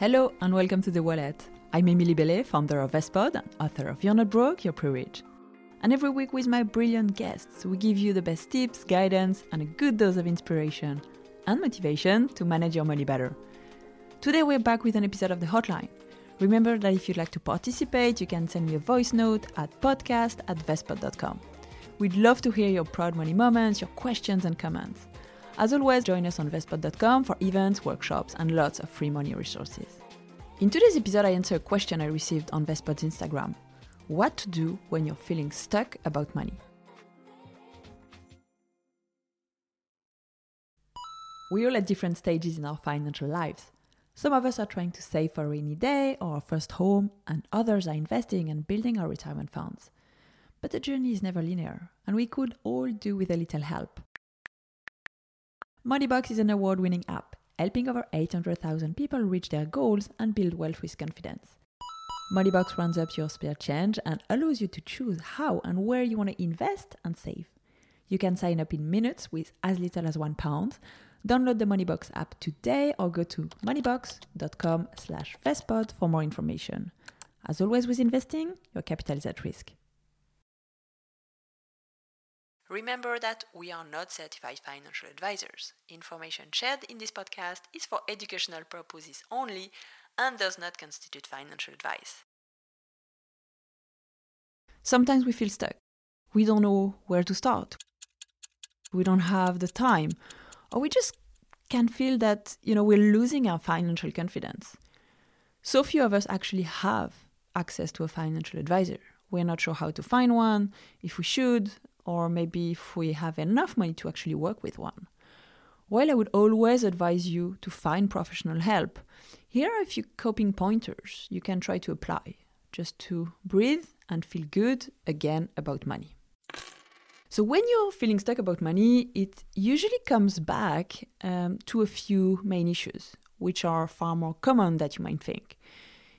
Hello and welcome to The Wallet. I'm Emilie Bellet, founder of Vestpod and author of You're Not Broke, You're Pre-Rich. And every week with my brilliant guests, we give you the best tips, guidance, and a good dose of inspiration and motivation to manage your money better. Today we're back with an episode of The Hotline. Remember that if you'd like to participate, you can send me a voice note at podcast at vestpod.com. We'd love to hear your proud money moments, your questions, and comments. As always, join us on vestpod.com for events, workshops, and lots of free money resources. In today's episode, I answer a question I received on Vestpod's Instagram What to do when you're feeling stuck about money? We're all at different stages in our financial lives. Some of us are trying to save for a rainy day or our first home, and others are investing and building our retirement funds. But the journey is never linear, and we could all do with a little help. Moneybox is an award winning app helping over 800,000 people reach their goals and build wealth with confidence. Moneybox runs up your spare change and allows you to choose how and where you want to invest and save. You can sign up in minutes with as little as one pound. Download the Moneybox app today or go to moneybox.com slash vestpod for more information. As always with investing, your capital is at risk. Remember that we are not certified financial advisors. Information shared in this podcast is for educational purposes only and does not constitute financial advice. Sometimes we feel stuck. We don't know where to start. We don't have the time, or we just can feel that, you know, we're losing our financial confidence. So few of us actually have access to a financial advisor. We're not sure how to find one, if we should, or maybe if we have enough money to actually work with one. While I would always advise you to find professional help, here are a few coping pointers you can try to apply just to breathe and feel good again about money. So, when you're feeling stuck about money, it usually comes back um, to a few main issues, which are far more common than you might think.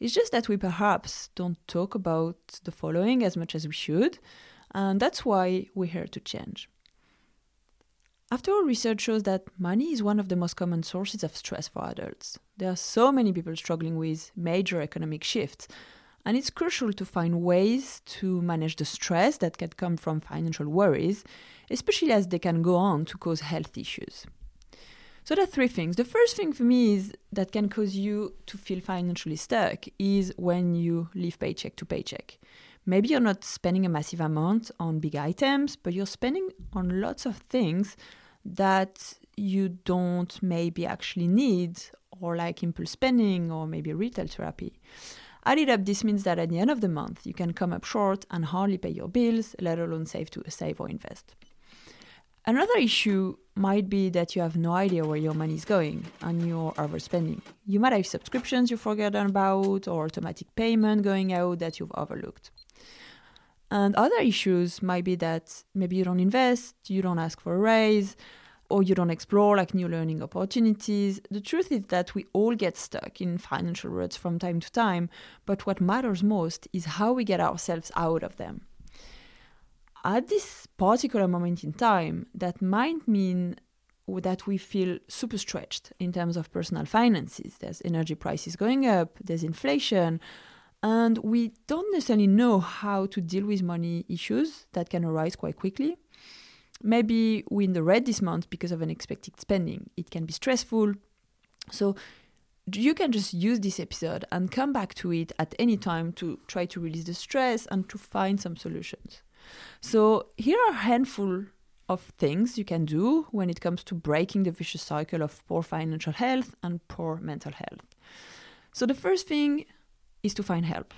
It's just that we perhaps don't talk about the following as much as we should, and that's why we're here to change. After all, research shows that money is one of the most common sources of stress for adults. There are so many people struggling with major economic shifts, and it's crucial to find ways to manage the stress that can come from financial worries, especially as they can go on to cause health issues. So there are three things. The first thing for me is that can cause you to feel financially stuck is when you live paycheck to paycheck. Maybe you're not spending a massive amount on big items, but you're spending on lots of things that you don't maybe actually need, or like impulse spending, or maybe retail therapy. Added up, this means that at the end of the month, you can come up short and hardly pay your bills, let alone save to save or invest. Another issue might be that you have no idea where your money is going and you're overspending. You might have subscriptions you've forgotten about or automatic payment going out that you've overlooked. And other issues might be that maybe you don't invest, you don't ask for a raise, or you don't explore like new learning opportunities. The truth is that we all get stuck in financial ruts from time to time, but what matters most is how we get ourselves out of them. At this particular moment in time, that might mean that we feel super stretched in terms of personal finances. There's energy prices going up, there's inflation, and we don't necessarily know how to deal with money issues that can arise quite quickly. Maybe we're in the red this month because of unexpected spending. It can be stressful. So you can just use this episode and come back to it at any time to try to release the stress and to find some solutions. So here are a handful of things you can do when it comes to breaking the vicious cycle of poor financial health and poor mental health. So the first thing is to find help.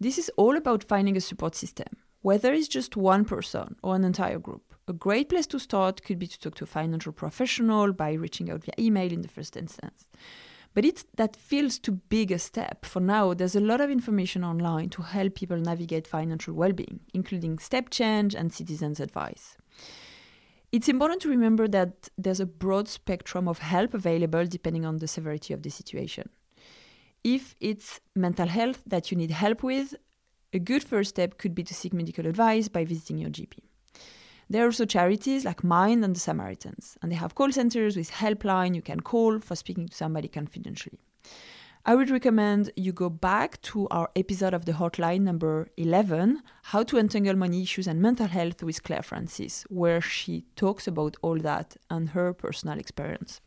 This is all about finding a support system, whether it's just one person or an entire group. A great place to start could be to talk to a financial professional by reaching out via email in the first instance. But it's that feels too big a step. For now, there's a lot of information online to help people navigate financial well-being, including StepChange and Citizens Advice. It's important to remember that there's a broad spectrum of help available depending on the severity of the situation. If it's mental health that you need help with, a good first step could be to seek medical advice by visiting your GP. There are also charities like Mind and the Samaritans, and they have call centers with helpline you can call for speaking to somebody confidentially. I would recommend you go back to our episode of the hotline number 11, How to Untangle Money Issues and Mental Health with Claire Francis, where she talks about all that and her personal experience.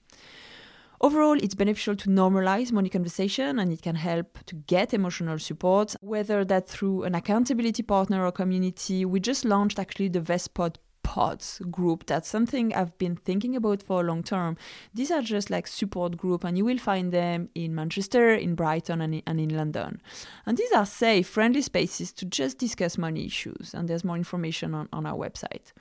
Overall, it's beneficial to normalize money conversation and it can help to get emotional support, whether that through an accountability partner or community. We just launched actually the Vestpod pods group. That's something i've been thinking about for a long term. These are just like support group and you will find them in manchester in brighton and in, and in london. And these are safe friendly spaces to just discuss money issues. And there's more information on, on our website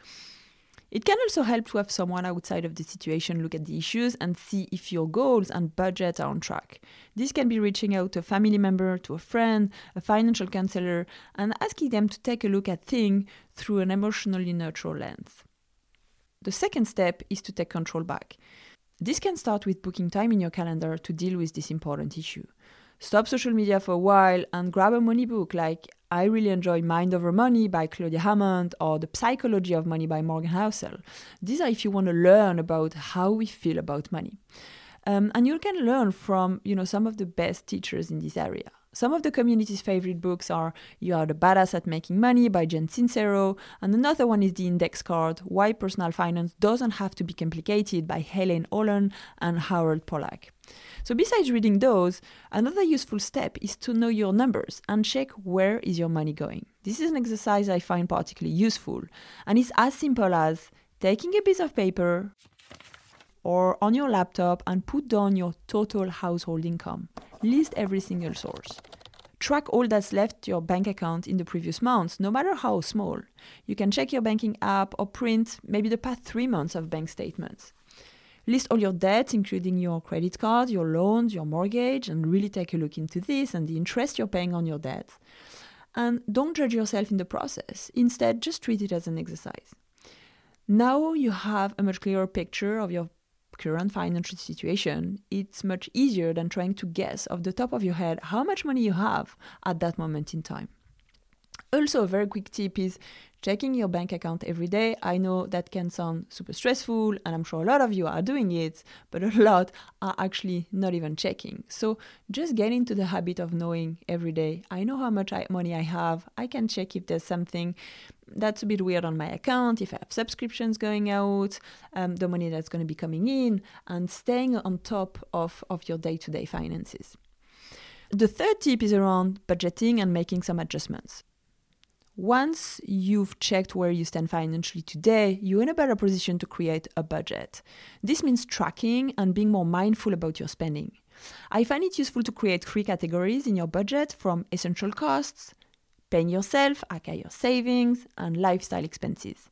it can also help to have someone outside of the situation look at the issues and see if your goals and budget are on track. This can be reaching out to a family member, to a friend, a financial counselor, and asking them to take a look at things through an emotionally neutral lens. The second step is to take control back. This can start with booking time in your calendar to deal with this important issue. Stop social media for a while and grab a money book like I really enjoy Mind Over Money by Claudia Hammond or The Psychology of Money by Morgan Housel. These are if you want to learn about how we feel about money. Um, and you can learn from you know some of the best teachers in this area. Some of the community's favorite books are You Are the Badass at Making Money by Jen Sincero, and another one is The Index Card Why Personal Finance Doesn't Have to Be Complicated by Helaine Olen and Harold Pollack. So besides reading those, another useful step is to know your numbers and check where is your money going. This is an exercise I find particularly useful, and it's as simple as taking a piece of paper or on your laptop and put down your total household income. List every single source. Track all that's left your bank account in the previous months, no matter how small. You can check your banking app or print maybe the past three months of bank statements. List all your debts, including your credit card, your loans, your mortgage, and really take a look into this and the interest you're paying on your debt. And don't judge yourself in the process. Instead, just treat it as an exercise. Now you have a much clearer picture of your current financial situation, it's much easier than trying to guess off the top of your head how much money you have at that moment in time. Also, a very quick tip is checking your bank account every day. I know that can sound super stressful, and I'm sure a lot of you are doing it, but a lot are actually not even checking. So just get into the habit of knowing every day I know how much money I have. I can check if there's something that's a bit weird on my account, if I have subscriptions going out, um, the money that's going to be coming in, and staying on top of, of your day to day finances. The third tip is around budgeting and making some adjustments. Once you've checked where you stand financially today, you're in a better position to create a budget. This means tracking and being more mindful about your spending. I find it useful to create three categories in your budget from essential costs, paying yourself, aka your savings, and lifestyle expenses.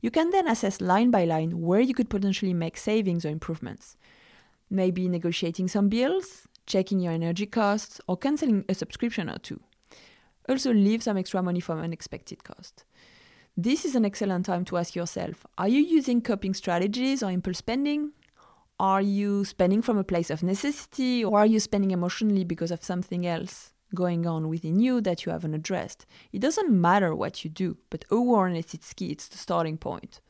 You can then assess line by line where you could potentially make savings or improvements. Maybe negotiating some bills, checking your energy costs, or canceling a subscription or two. Also, leave some extra money for unexpected cost. This is an excellent time to ask yourself Are you using coping strategies or impulse spending? Are you spending from a place of necessity or are you spending emotionally because of something else going on within you that you haven't addressed? It doesn't matter what you do, but awareness is key, it's the starting point.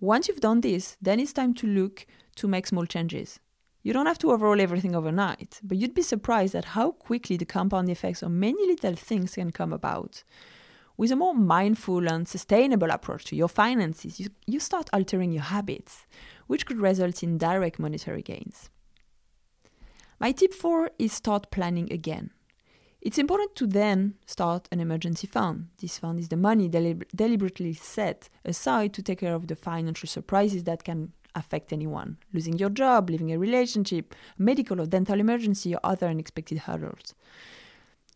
Once you've done this, then it's time to look to make small changes. You don't have to overhaul everything overnight, but you'd be surprised at how quickly the compound effects of many little things can come about. With a more mindful and sustainable approach to your finances, you, you start altering your habits, which could result in direct monetary gains. My tip four is start planning again. It's important to then start an emergency fund. This fund is the money delib- deliberately set aside to take care of the financial surprises that can affect anyone losing your job, leaving a relationship, medical or dental emergency, or other unexpected hurdles.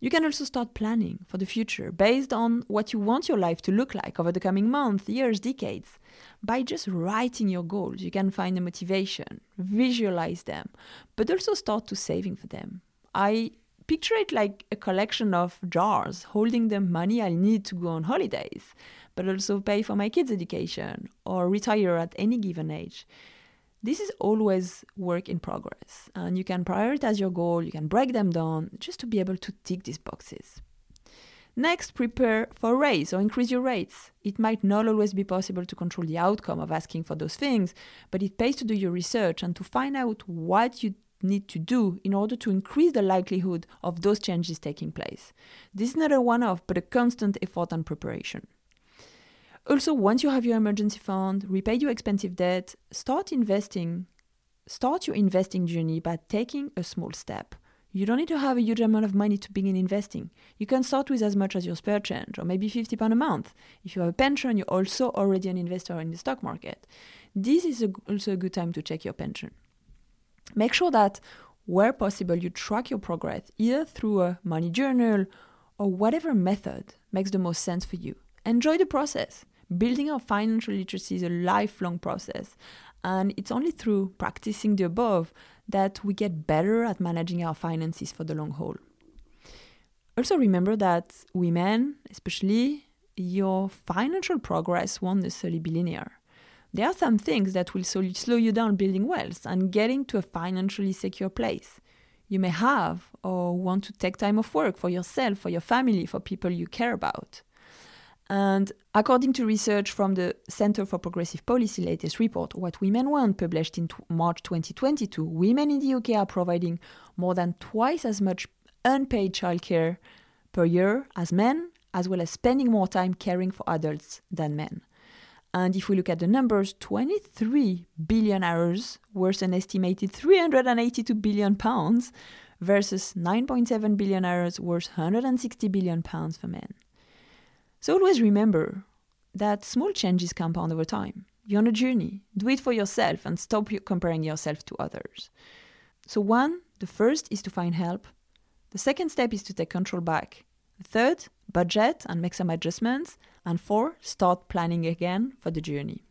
You can also start planning for the future based on what you want your life to look like over the coming months, years, decades. By just writing your goals, you can find the motivation, visualize them, but also start to saving for them. I picture it like a collection of jars holding the money I need to go on holidays but also pay for my kids' education or retire at any given age. This is always work in progress, and you can prioritize your goal, you can break them down just to be able to tick these boxes. Next, prepare for raise or increase your rates. It might not always be possible to control the outcome of asking for those things, but it pays to do your research and to find out what you need to do in order to increase the likelihood of those changes taking place. This is not a one off, but a constant effort and preparation. Also, once you have your emergency fund, repay your expensive debt, start investing. Start your investing journey by taking a small step. You don't need to have a huge amount of money to begin investing. You can start with as much as your spare change, or maybe 50 pounds a month. If you have a pension, you're also already an investor in the stock market. This is a, also a good time to check your pension. Make sure that where possible you track your progress either through a money journal or whatever method makes the most sense for you. Enjoy the process. Building our financial literacy is a lifelong process, and it's only through practicing the above that we get better at managing our finances for the long haul. Also, remember that women, especially, your financial progress won't necessarily be linear. There are some things that will slow you down building wealth and getting to a financially secure place. You may have or want to take time off work for yourself, for your family, for people you care about. And according to research from the Center for Progressive Policy latest report, What Women Want, published in March 2022, women in the UK are providing more than twice as much unpaid childcare per year as men, as well as spending more time caring for adults than men. And if we look at the numbers, 23 billion hours worth an estimated 382 billion pounds versus 9.7 billion hours worth 160 billion pounds for men. So always remember that small changes compound over time. You're on a journey. Do it for yourself and stop comparing yourself to others. So, one, the first is to find help. The second step is to take control back. The third, budget and make some adjustments. And four, start planning again for the journey.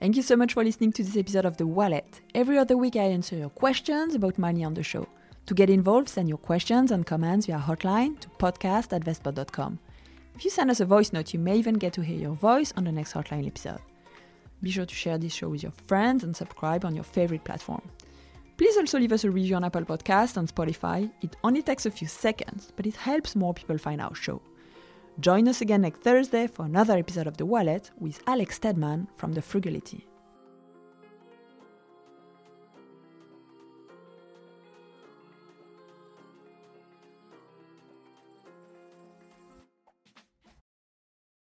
Thank you so much for listening to this episode of The Wallet. Every other week, I answer your questions about money on the show. To get involved, send your questions and comments via hotline to podcast at vestpod.com. If you send us a voice note, you may even get to hear your voice on the next hotline episode. Be sure to share this show with your friends and subscribe on your favorite platform. Please also leave us a review on Apple Podcast and Spotify. It only takes a few seconds, but it helps more people find our show. Join us again next Thursday for another episode of The Wallet with Alex Stedman from The Frugality.